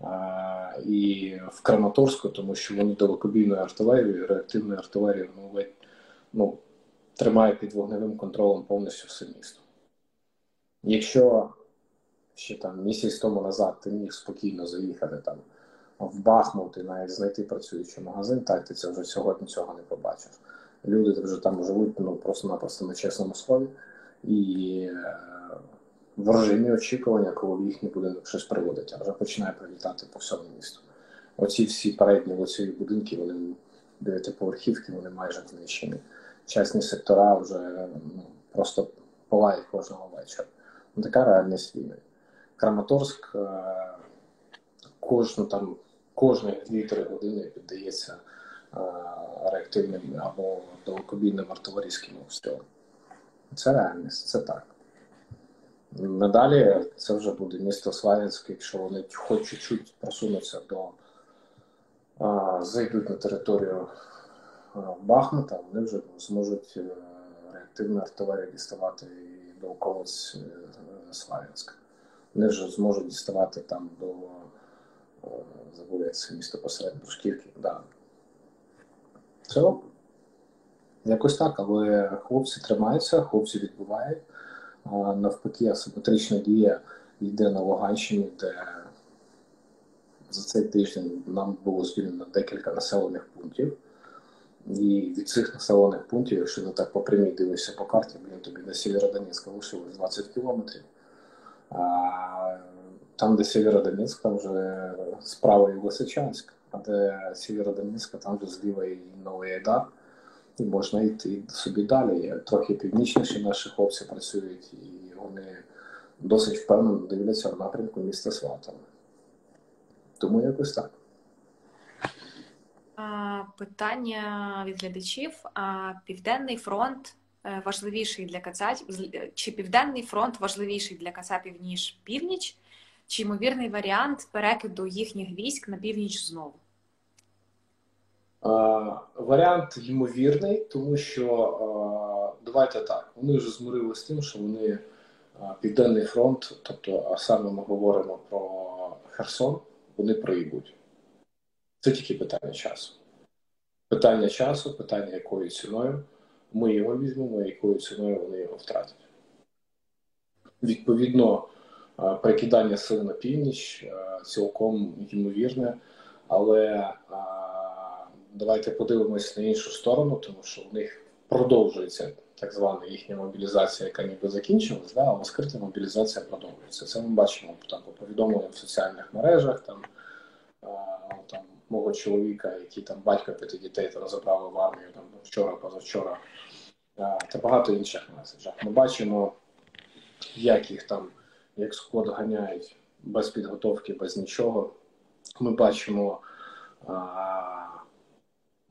[SPEAKER 4] а, і в Краматорську, тому що вони далекобійною артилерією, реактивною артилерією ну, ну, тримає під вогневим контролем повністю все місто. Якщо ще там місяць тому назад ти міг спокійно заїхати там в Бахмут і навіть знайти працюючий магазин, так ти це вже сьогодні цього не побачиш. Люди вже там живуть ну, просто-напросто на чесному слові і е, в режимі очікування, коли в їхній будинок щось приводить, а вже починає прилітати по всьому місту. Оці всі передні лицеві будинки, вони дев'ятиповерхівки, вони майже знищені. Частні сектора вже ну, просто палають кожного вечора. Ну, така реальність війни. Краматорськ е, кожну там кожні 2-3 години піддається реактивним або далекобійним артилерійським обстрілам. Це реальність, це так. Надалі це вже буде місто Славянське, якщо вони хоч чуть-чуть просунуться до а, зайдуть на територію Бахмута, вони вже зможуть е, реактивну артилерію діставати до околиць е, Славянська. Вони вже зможуть діставати там до забув, як це місто посеред Брушківки. Да. Це якось так, але хлопці тримаються, хлопці відбувають. Навпаки, асиметрична дія йде на Луганщині, де за цей тиждень нам було звільнено декілька населених пунктів. І від цих населених пунктів, якщо не так по прямій дивишся по карті, блін, тобі до Сєвєродонецька лишилось 20 кілометрів. А там, де Сєвєродонецьк, там вже справа і Лисичанськ, а де Сєвєродонецьк, там вже зліва і Новий Айдар. І можна йти собі далі. Трохи північніше наші хлопці працюють, і вони досить впевнено дивляться в напрямку міста Сватами. Тому якось так.
[SPEAKER 1] Питання від глядачів. Південний фронт е, важливіший для Кацапів, чи Південний фронт важливіший для Кацапів, ніж північ? чи ймовірний варіант перекиду їхніх військ на північ знову?
[SPEAKER 4] А, варіант ймовірний, тому що а, давайте так. Вони вже змирили з тим, що вони а, Південний фронт, тобто, а саме ми говоримо про Херсон, вони проїбуть. Це тільки питання часу. Питання часу, питання якою ціною ми його візьмемо, якою ціною вони його втратять. Відповідно, перекидання сил на північ цілком ймовірне, але давайте подивимось на іншу сторону, тому що в них продовжується так звана їхня мобілізація, яка ніби закінчилась, да, але скрита мобілізація продовжується. Це ми бачимо там по повідомленням в соціальних мережах. Там там мого чоловіка, який там батько п'яти дітей там забрали в армію там вчора, позавчора, та багато інших меседжах. Ми бачимо, як їх там як склад ганяють без підготовки, без нічого. Ми бачимо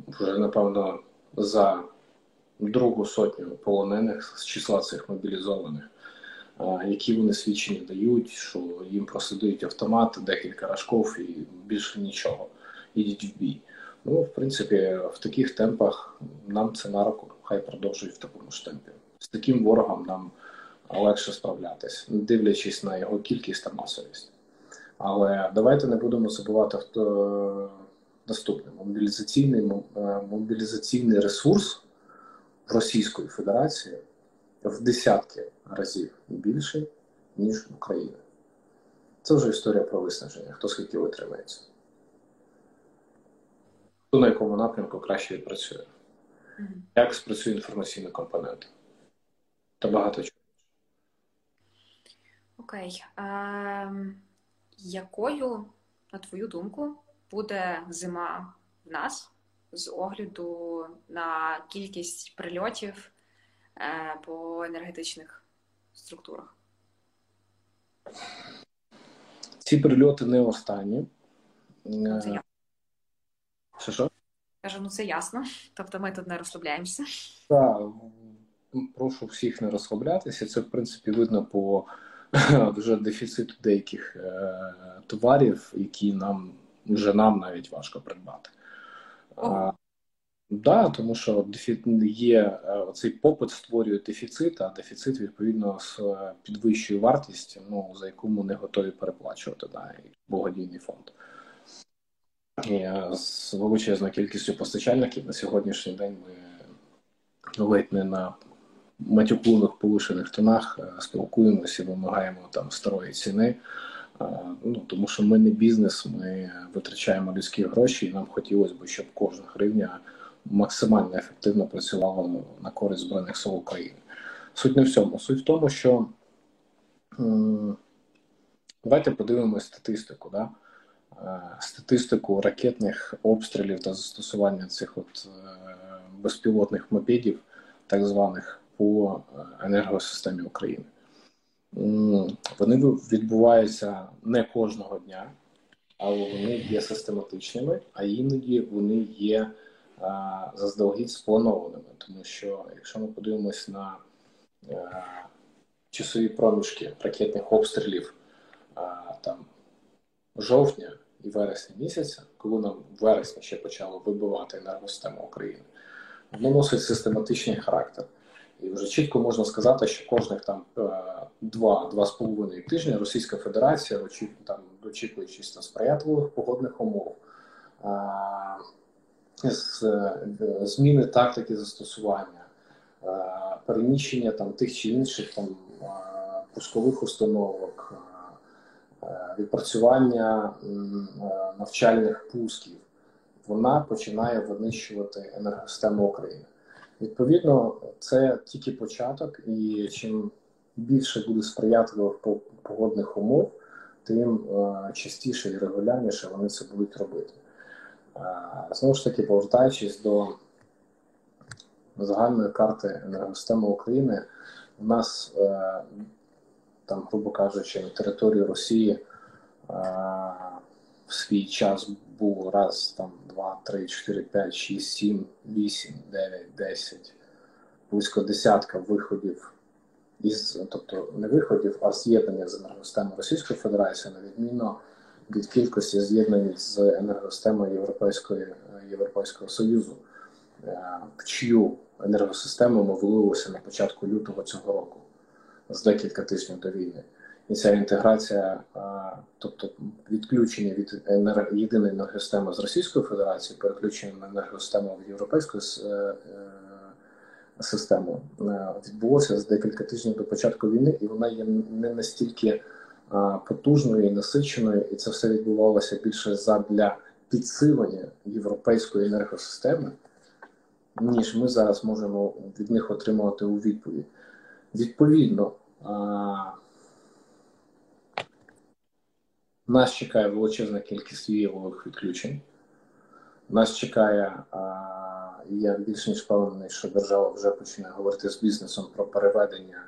[SPEAKER 4] вже, напевно, за другу сотню полонених з числа цих мобілізованих, які вони свідчення дають, що їм просидають автомат, декілька рожков і більше нічого. В. Ну, в принципі, в таких темпах нам це на руку, хай продовжують в такому ж темпі. З таким ворогом нам легше справлятися, дивлячись на його кількість та масовість. Але давайте не будемо забувати хто наступне мобілізаційний е, мобілізаційний ресурс Російської Федерації в десятки разів більший, ніж в. Це вже історія про виснаження, хто скільки витримається. Хто на якому напрямку краще відпрацює. Mm -hmm. Як спрацює інформаційний компонент? Та багато чого.
[SPEAKER 1] Окей. Okay. Е, якою, на твою думку, буде зима в нас з огляду на кількість прильотів е, по енергетичних структурах?
[SPEAKER 4] Ці прильоти не останні.
[SPEAKER 1] Це
[SPEAKER 4] Що що?
[SPEAKER 1] Кажу, ну це ясно. Тобто ми тут не розслабляємося.
[SPEAKER 4] Так, прошу всіх не розслаблятися. Це, в принципі, видно по вже дефіциту деяких е, товарів, які нам вже нам навіть важко придбати. Так, да, тому що є е, цей попит створює дефіцит, а дефіцит відповідно з підвищує вартість, ну за яку ми не готові переплачувати да, благодійний фонд. Е, з величезною кількістю постачальників на сьогоднішній день ми ледь не на матюклуних повишених тонах спілкуємося і вимагаємо там старої ціни. Ну, Тому що ми не бізнес, ми витрачаємо людські гроші, і нам хотілося б, щоб кожна гривня максимально ефективно працювала на користь Збройних сил України. Суть не в цьому. Суть в тому, що давайте подивимося статистику. Да? Статистику ракетних обстрілів та застосування цих от е, безпілотних мопедів, так званих по е, енергосистемі України. Вони відбуваються не кожного дня, але вони є систематичними, а іноді вони є заздалегідь спланованими. Тому що, якщо ми подивимось на е, часові проміжки ракетних обстрілів там жовтня і вересня місяця, коли нам в вересні ще почало вибивати енергосистему України, воно носить систематичний характер. І вже чітко можна сказати, що кожних там два-два з половиною тижні Російська Федерація, там очікуючись на сприятливих погодних умов, е, зміни тактики застосування, переміщення там тих чи інших там пускових установок, відпрацювання навчальних пусків, вона починає винищувати енергосистему України. Відповідно, це тільки початок, і чим більше буде сприятливих погодних умов, тим е, частіше і регулярніше вони це будуть робити. Е, знову ж таки, повертаючись до загальної карти енергосистеми України, у нас е, там, грубо кажучи, на території Росії в свій час був раз, там, два, три, чотири, п'ять, шість, сім, вісім, дев'ять, десять, близько десятка виходів із, тобто не виходів, а з'єднання з енергосистемою Російської Федерації, на відміну від кількості з'єднань з енергосистемою Європейської, Європейського Союзу, е, в чию енергосистему ми влилися на початку лютого цього року, з декілька тижнів до війни. І ця інтеграція, тобто відключення від єдиної енергосистеми з Російської Федерації, переключення на енергосистему від європейської е, е, системи, е, відбулося з декілька тижнів до початку війни, і вона є не настільки потужною і насиченою, і це все відбувалося більше задля підсилення європейської енергосистеми, ніж ми зараз можемо від них отримувати у відповідь. Відповідно. Нас чекає величезна кількість віялових відключень. Нас чекає, я більш ніж впевнений, що держава вже почне говорити з бізнесом про переведення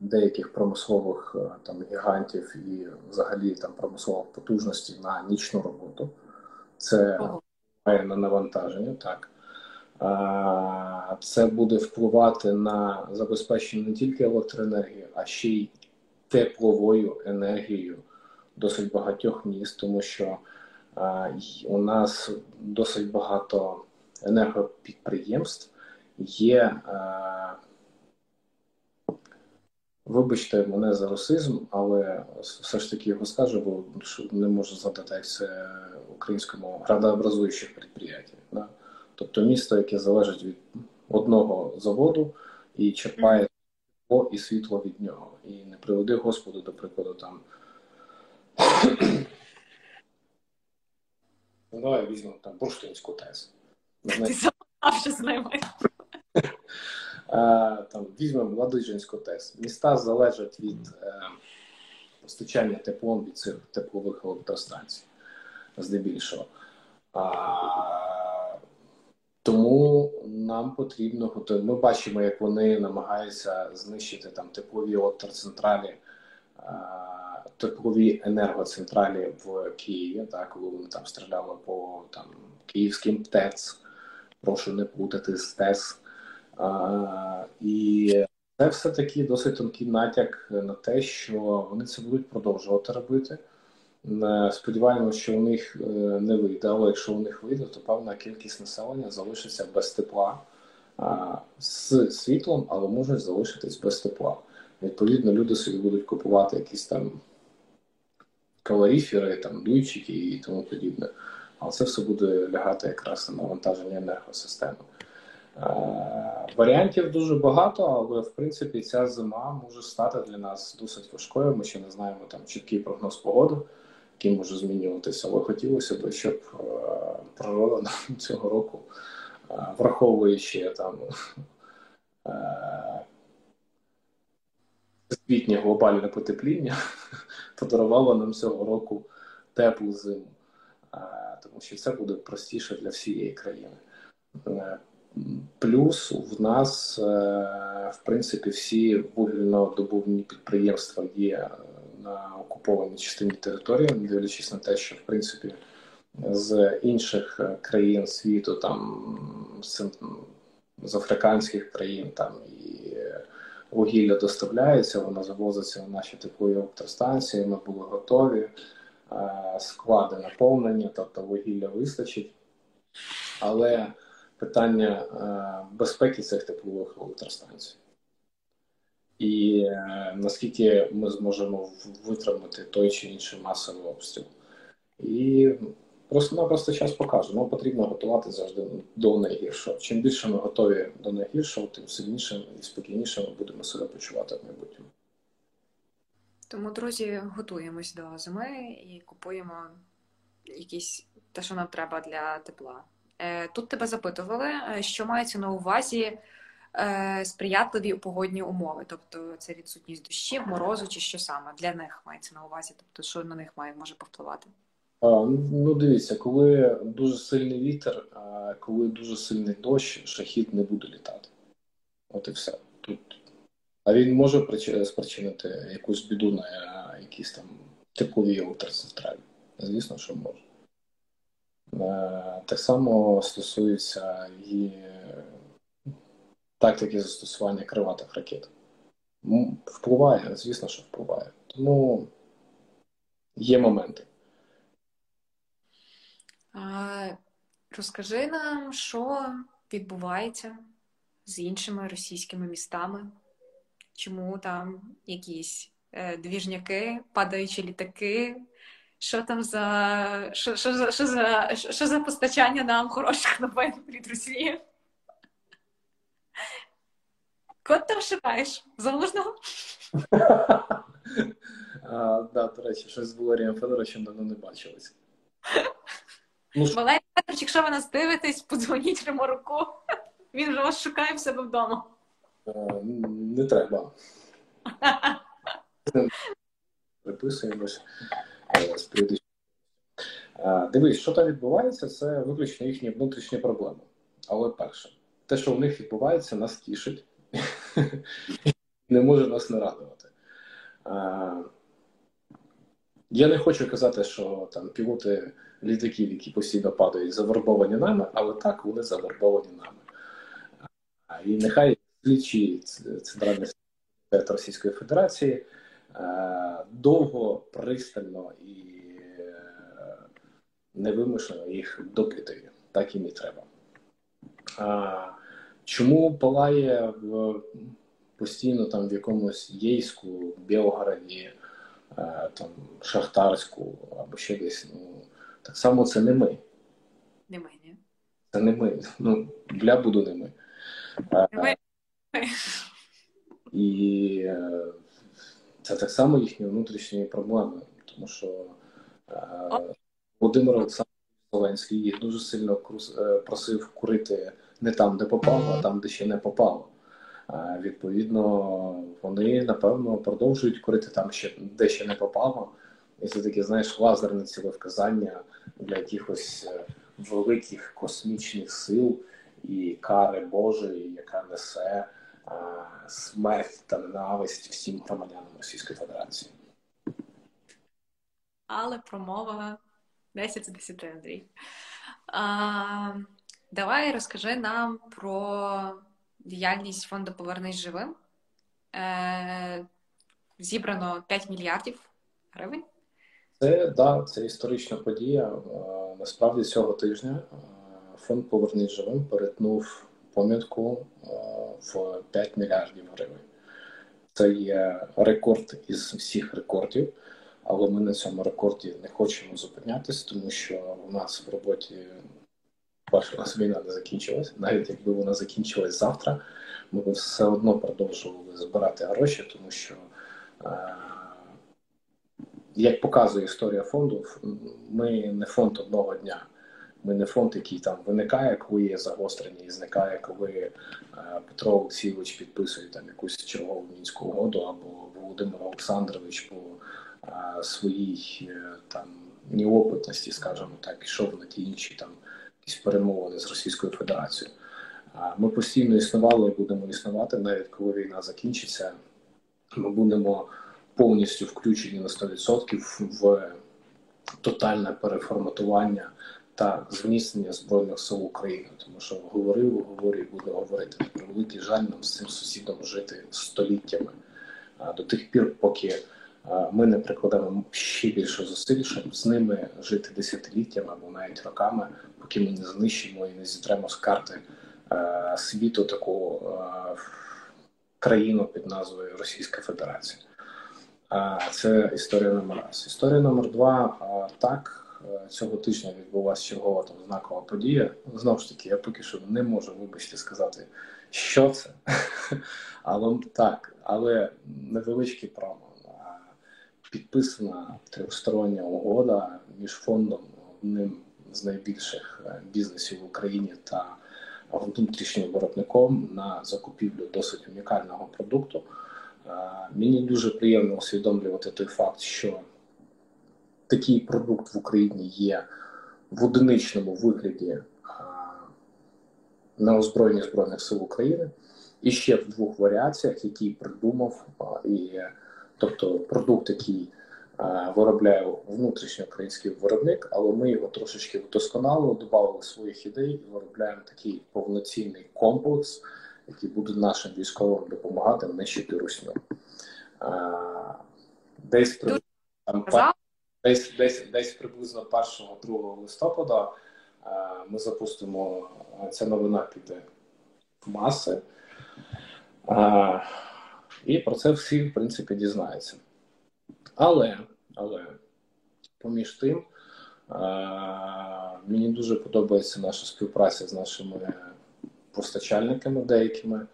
[SPEAKER 4] деяких промислових там гігантів і взагалі там промислових потужностей на нічну роботу. Це має на навантаження, так. Це буде впливати на забезпечення не тільки електроенергії, а ще й тепловою енергією досить багатьох міст, тому що у нас досить багато енергопідприємств є. Вибачте мене за расизм, але все ж таки його скажу, бо не можу згадати, як це українському градообразуючих підприємств. Да? Тобто місто, яке залежить від одного заводу і черпає тепло і світло від нього. І не приведи Господу, до прикладу, там. Ну, давай візьмемо там бурштинську.
[SPEAKER 1] Ти з ними.
[SPEAKER 4] Там візьмемо Ладижинську ТЕС. Міста залежать від е, постачання теплом від цих теплових електростанцій, здебільшого. А, Тому нам потрібно готувати. Ми бачимо, як вони намагаються знищити там теплові електроцентралі, теплові енергоцентралі в Києві, так, коли вони там стріляли по там, київським ТЕЦ. Прошу не плутати з ТЕС. А, І це все таки досить тонкий натяк на те, що вони це будуть продовжувати робити. Сподіваємося, що у них е, не вийде, але якщо у них вийде, то певна кількість населення залишиться без тепла з світлом, але можуть залишитись без тепла. Відповідно, люди собі будуть купувати якісь там калоріфери, там дуйчики і тому подібне. Але це все буде лягати якраз на навантаження енергосистеми. Варіантів дуже багато, але в принципі ця зима може стати для нас досить важкою. Ми ще не знаємо там чіткий прогноз погоди, який може змінюватися. Але хотілося б, щоб е, природа цього року, е, враховуючи там світнє глобальне потепління, подарувала нам цього року теплу зиму, тому що це буде простіше для всієї країни. Е, Плюс в нас, е, в принципі, всі вугільно-добувні підприємства є е, на окупованій частині території, дивлячись на те, що в принципі з інших е, країн світу, там з, африканських країн, там і вугілля доставляється, воно завозиться на наші теплові електростанції. Ми були готові, склади наповнені, тобто вугілля вистачить, але питання е, безпеки цих теплових електростанцій. І е, наскільки ми зможемо витримати той чи інший масовий обстріл. І просто-напросто час покаже. Нам потрібно готувати завжди до найгіршого. Чим більше ми готові до найгіршого, тим сильніше і спокійніше ми будемо себе почувати в майбутньому.
[SPEAKER 1] Тому, друзі, готуємось до зими і купуємо якісь те, що нам треба для тепла. Е, тут тебе запитували, е, що мається на увазі сприятливі погодні умови, тобто це відсутність дощів, морозу чи що саме для них мається на увазі, тобто що на них має може повпливати.
[SPEAKER 4] Ну, дивіться, коли дуже сильний вітер, коли дуже сильний дощ, шахід не буде літати. От і все. Тут. А він може спричинити якусь біду на якісь там теплові електроцентралі. Звісно, що може. Е, так само стосується і тактики застосування криватих ракет. Впливає, звісно, що впливає. Тому є моменти.
[SPEAKER 1] А, Розкажи нам, що відбувається з іншими російськими містами, чому там якісь е, двіжняки, падаючі літаки, що там за що, що, що, за що за постачання нам хороших новин від Росії? Кот там шукаєш? Залужного?
[SPEAKER 4] Да, до речі, щось з Валерієм Федоровичем давно не бачилися.
[SPEAKER 1] Ну, Валерій Федорович, якщо ви нас дивитесь, подзвоніть Риморуку. Він вже вас шукає в себе вдома.
[SPEAKER 4] Не треба. Приписуємось. Е, дивись, що там відбувається, це виключно їхні внутрішні проблеми. Але перше, те, що у них відбувається, нас тішить. не може нас не радувати. Я не хочу казати, що там пілоти літаків, які постійно падають, завербовані нами, але так вони завербовані нами. І нехай слідчі Центральний комітет Російської Федерації довго, пристально і е, невимушено їх допитує. Так їм і треба. Чому палає в постійно там в якомусь Єйську, Білгороді, е, там Шахтарську або ще десь. Ну так само це не ми.
[SPEAKER 1] Не ми, ні?
[SPEAKER 4] Це не ми. Ну, бля буду не ми. Не ми. І е, це так само їхні внутрішні проблеми, тому що е, Володимир Олександрович Зеленський їх дуже сильно просив курити не там, де попало, а там, де ще не попало. Відповідно, вони напевно продовжують курити там, ще де ще не попало. І це таке, знаєш, лазерне цілевказання для якихось е, великих космічних сил і кари Божої, яка несе а, смерть та ненависть всім громадянам Російської Федерації.
[SPEAKER 1] Але промова 10 з 10, Андрій. А, Давай розкажи нам про діяльність фонду Повернись живим. Е, Зібрано 5 мільярдів гривень.
[SPEAKER 4] Це да, це історична подія. Е, насправді цього тижня е, фонд Повернись живим перетнув помітку е, в 5 мільярдів гривень. Це є рекорд із всіх рекордів, але ми на цьому рекорді не хочемо зупинятися, тому що у нас в роботі нас війна не закінчилась. Навіть якби вона закінчилась завтра, ми б все одно продовжували збирати гроші, тому що, е, як показує історія фонду, ми не фонд одного дня. Ми не фонд, який там виникає, коли є загострення, і зникає, коли е, Петро Олексійович підписує там якусь чергову мінську угоду, або Володимир Олександрович по е, своїй там неопитності, скажімо так, пішов на ті інші там якісь перемовини з Російською Федерацією. Ми постійно існували і будемо існувати, навіть коли війна закінчиться. Ми будемо повністю включені на 100% в тотальне переформатування та зміцнення збройних сил України, тому що говорив, говорю і буду говорити на превеликий жаль нам з цим сусідом жити століттями до тих пір, поки ми не прикладемо ще більше зусиль, щоб з ними жити десятиліттями або навіть роками, поки ми не знищимо і не зітремо з карти е, світу таку е, країну під назвою Російська Федерація. Це історія номер раз. Історія номер два. Так, е, цього тижня відбулася чергова там знакова подія. Знову ж таки, я поки що не можу, вибачте, сказати, що це. Але так, але невеличкий промо підписана трьохстороння угода між фондом, одним з найбільших е, бізнесів в Україні та внутрішнім виробником на закупівлю досить унікального продукту. Е, мені дуже приємно усвідомлювати той факт, що такий продукт в Україні є в одиничному вигляді е, на озброєнні Збройних сил України і ще в двох варіаціях, які придумав і тобто продукт, який е, виробляє внутрішньоукраїнський виробник, але ми його трошечки вдосконалили, додали своїх ідей і виробляємо такий повноцінний комплекс, який буде нашим військовим допомагати нищити русню. Е, десь там, десь, десь, десь приблизно 1-2 листопада е, ми запустимо ця новина піде в маси. І про це всі, в принципі, дізнаються. Але, але, поміж тим, мені дуже подобається наша співпраця з нашими постачальниками деякими.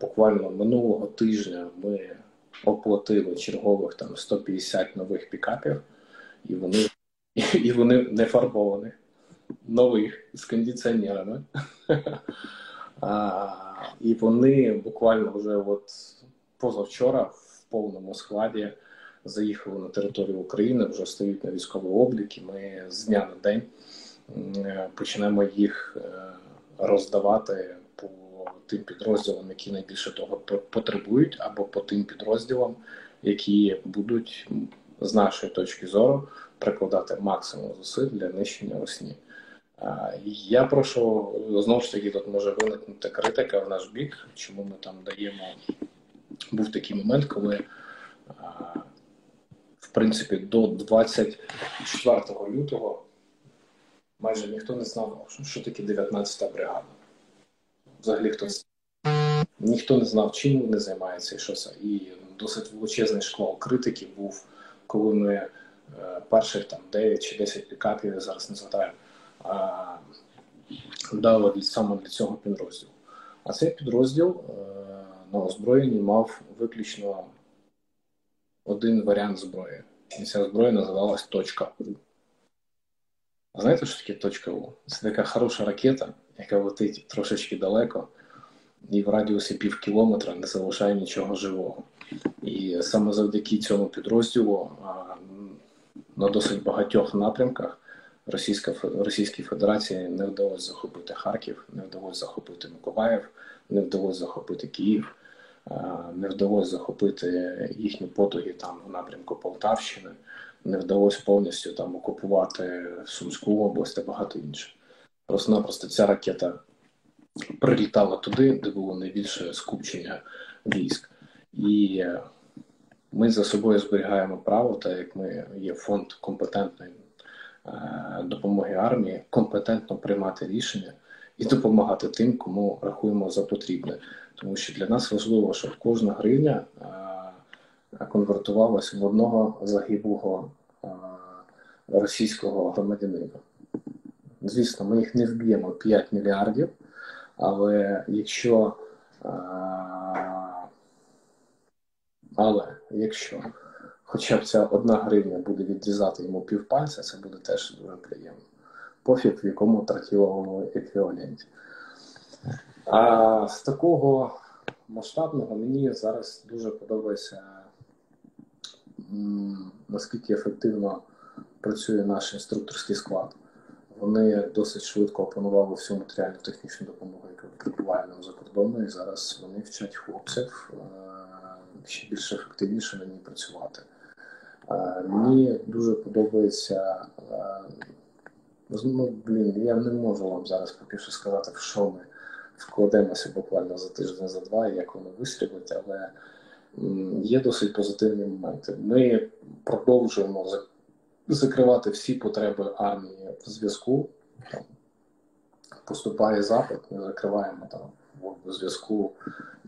[SPEAKER 4] Буквально минулого тижня ми оплатили чергових там 150 нових пікапів, і вони і вони не фарбовані, нових з кондиціонерами. І вони буквально вже от позавчора в повному складі заїхали на територію України, вже стають на військовий облік, і ми з дня на день почнемо їх е, роздавати по тим підрозділам, які найбільше того потребують, або по тим підрозділам, які будуть з нашої точки зору прикладати максимум зусиль для нищення русні. Я прошу знову ж таки, тут може виникнути критика в наш бік, чому ми там даємо. Був такий момент, коли в принципі до 24 лютого майже ніхто не знав, що таке 19-та бригада. Взагалі хто це. Ніхто не знав, чим вони займаються і що це. І досить величезний шквал критики був, коли ми е, перших там 9 чи 10 пікапів, я зараз не згадаю, дали саме для цього підрозділу. А цей підрозділ е, на озброєнні мав виключно один варіант зброї. І ця зброя називалась точка У. А знаєте, що таке точка У? Це така хороша ракета, яка летить трошечки далеко, і в радіусі пів кілометра не залишає нічого живого. І саме завдяки цьому підрозділу на досить багатьох напрямках Російська Російській Федерації не вдалося захопити Харків, не вдалося захопити Миколаїв, не вдалося захопити Київ, не вдалося захопити їхні потуги там в напрямку Полтавщини, не вдалося повністю там окупувати Сумську область та багато інших. Просто-напросто ця ракета прилітала туди, де було найбільше скупчення військ. І ми за собою зберігаємо право, так як ми є фонд компетентної Е, допомоги армії компетентно приймати рішення і допомагати тим, кому рахуємо за потрібне. Тому що для нас важливо, щоб кожна гривня е, конвертувалася в одного загиблого е, російського громадянина. Звісно, ми їх не вб'ємо 5 мільярдів, але якщо але якщо Хоча б ця одна гривня буде відрізати йому півпальця, це буде теж дуже приємно. Пофіг в якому трахіловому еквіваленті. А з такого масштабного мені зараз дуже подобається, наскільки ефективно працює наш інструкторський склад. Вони досить швидко опанували всю матеріальну технічну допомогу, яку прибуває нам за кордону, і зараз вони вчать хлопців е, ще більш ефективніше на ній працювати. Мені дуже подобається. Ну, блін, я не можу вам зараз поки що сказати, в що ми вкладемося буквально за тиждень, за два, як воно вистрілить, але є досить позитивні моменти. Ми продовжуємо закривати всі потреби армії в зв'язку. Поступає запит, ми закриваємо там в зв'язку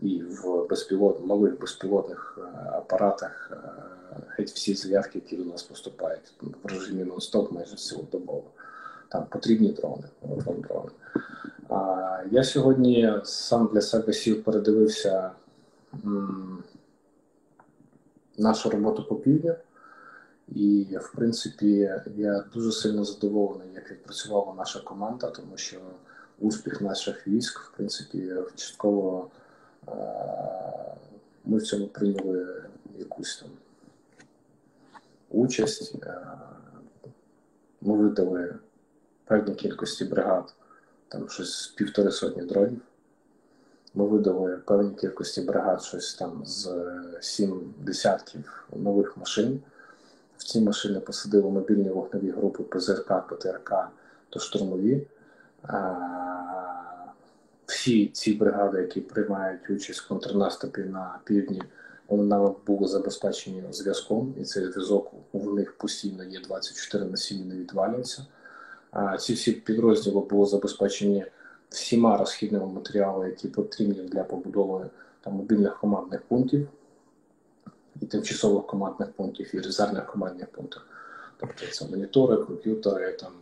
[SPEAKER 4] і в безпілот, малих безпілотних е, апаратах е, геть всі заявки, які до нас поступають в режимі нон-стоп майже цілодобово. Там потрібні дрони, дрони. А я сьогодні сам для себе сів передивився м, нашу роботу по півдню. І, в принципі, я дуже сильно задоволений, як відпрацювала наша команда, тому що успіх наших військ, в принципі, частково ми в цьому прийняли якусь там участь. Ми видали певній кількості бригад, там щось півтори сотні дронів. Ми видали певній кількості бригад щось там з сім десятків нових машин. В ці машини посадили мобільні вогневі групи ПЗРК, ПТРК та штурмові всі ці бригади, які приймають участь в контрнаступі на півдні, вони були забезпечені зв'язком, і цей зв'язок у них постійно є 24 на 7 не відвалюється. Ці всі підрозділи були забезпечені всіма розхідними матеріалами, які потрібні для побудови там мобільних командних пунктів і тимчасових командних пунктів, і резервних командних пунктів. Тобто це монітори, комп'ютери, там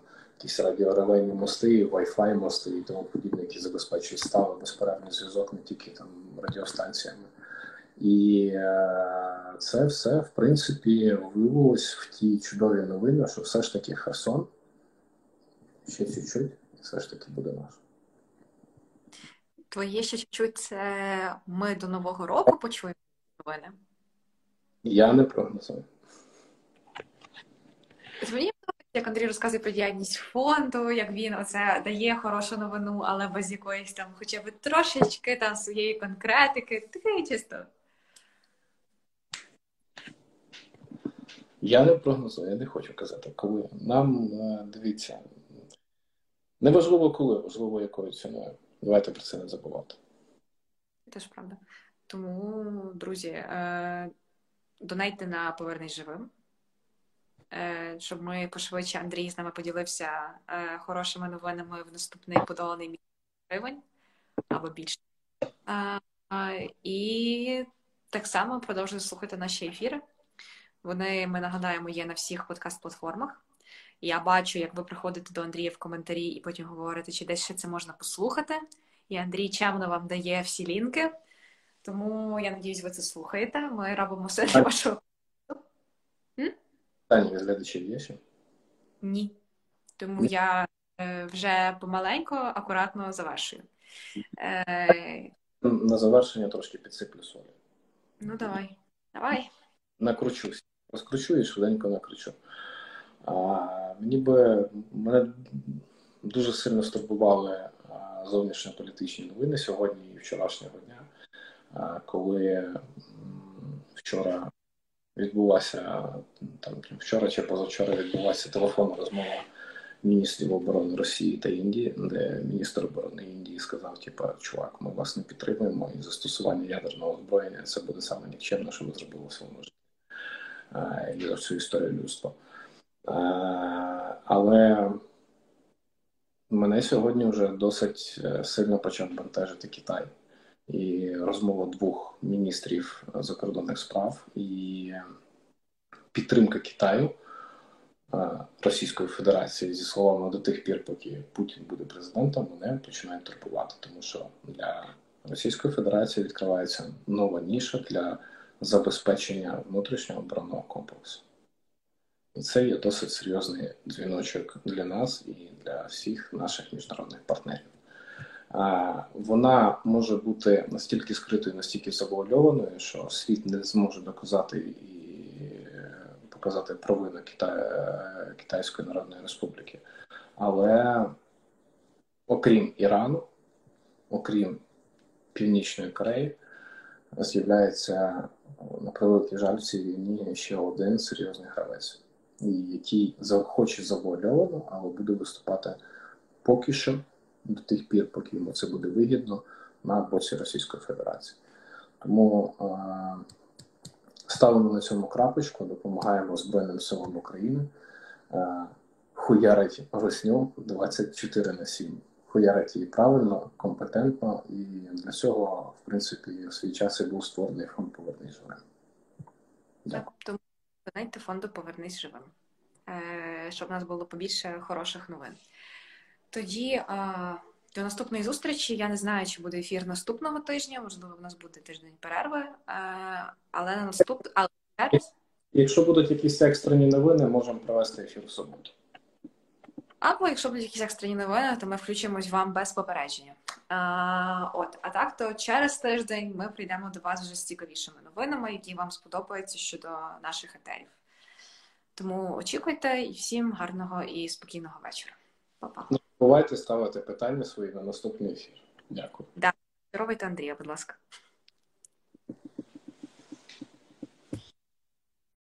[SPEAKER 4] якісь радіорелейні мости, Wi-Fi мости і тому подібне, які забезпечують сталий безперервний зв'язок не тільки там радіостанціями. І е, це все, в принципі, виявилось в ті чудові новини, що все ж таки Херсон ще чуть-чуть, і все ж таки буде наш.
[SPEAKER 1] Твоє ще чуть-чуть це ми до Нового року почуємо новини?
[SPEAKER 4] Я не прогнозую.
[SPEAKER 1] Мені як Андрій розказує про діяльність фонду, як він оце дає хорошу новину, але без якоїсь там, хоча б трошечки там своєї конкретики, таке чисто.
[SPEAKER 4] Я не прогнозую, я не хочу казати, коли. Нам е, дивіться, неважливо коли, важливо якою ціною. Давайте про це не забувати.
[SPEAKER 1] Теж правда. Тому, друзі, е, донайте на повернись живим. Е, щоб ми пошвидше Андрій з нами поділився е, хорошими новинами в наступний подоланий мільйон гривень або більше. І так само продовжуйте слухати наші ефіри. Вони, ми нагадаємо, є на всіх подкаст-платформах. Я бачу, як ви приходите до Андрія в коментарі і потім говорите, чи десь ще це можна послухати. І Андрій чемно вам дає всі лінки. Тому я надіюсь, ви це слухаєте. Ми робимо все для вашого.
[SPEAKER 4] Питання від глядачів є ще?
[SPEAKER 1] Ні. Тому я е, вже помаленько, акуратно завершую. Е,
[SPEAKER 4] На завершення трошки підсиплю солі.
[SPEAKER 1] Ну, давай. Давай.
[SPEAKER 4] Накручусь. Розкручу і швиденько накручу. А, Мені би мене дуже сильно стурбували зовнішньополітичні новини сьогодні і вчорашнього дня, коли вчора відбулася там вчора чи позавчора відбулася телефонна розмова міністрів оборони Росії та Індії, де міністр оборони Індії сказав: типа, чувак, ми вас не підтримуємо, і застосування ядерного озброєння це буде саме нікчемне, що ви зробили в своєму житті і за всю історію людства. Але мене сьогодні вже досить е, сильно почав бентежити Китай і розмова двох міністрів закордонних справ і підтримка Китаю Російської Федерації зі словами до тих пір, поки Путін буде президентом, мене починають турбувати, тому що для Російської Федерації відкривається нова ніша для забезпечення внутрішнього оборонного комплексу. І це є досить серйозний дзвіночок для нас і для всіх наших міжнародних партнерів вона може бути настільки скритою, настільки завуальованою, що світ не зможе доказати і показати провину Китаю, Китайської Народної Республіки. Але окрім Ірану, окрім Північної Кореї, з'являється на превеликий жаль в цій війні ще один серйозний гравець, який хоче завуальовано, але буде виступати поки що до тих пір, поки йому це буде вигідно на боці Російської Федерації. Тому е, ставимо на цьому крапочку, допомагаємо Збройним силам України, е, хуярить росню 24 на 7. Хуярить її правильно, компетентно, і для цього, в принципі, в свій час і був створений фонд Повернись живим.
[SPEAKER 1] Так, тому донайте фонду Повернись живим, е, щоб у нас було побільше хороших новин. Тоді а, до наступної зустрічі. Я не знаю, чи буде ефір наступного тижня, можливо, в нас буде тиждень перерви, а, але на наступ... але.
[SPEAKER 4] Якщо будуть якісь екстрені новини, можемо провести ефір в суботу.
[SPEAKER 1] Або якщо будуть якісь екстрені новини, то ми включимось вам без попередження. А, От, а так, то через тиждень ми прийдемо до вас вже з цікавішими новинами, які вам сподобаються щодо наших етерів. Тому очікуйте і всім гарного і спокійного вечора. Па-па.
[SPEAKER 4] Не забувайте ставити питання свої на наступний ефір. Дякую.
[SPEAKER 1] Да. Здоровайте Андрія, будь ласка.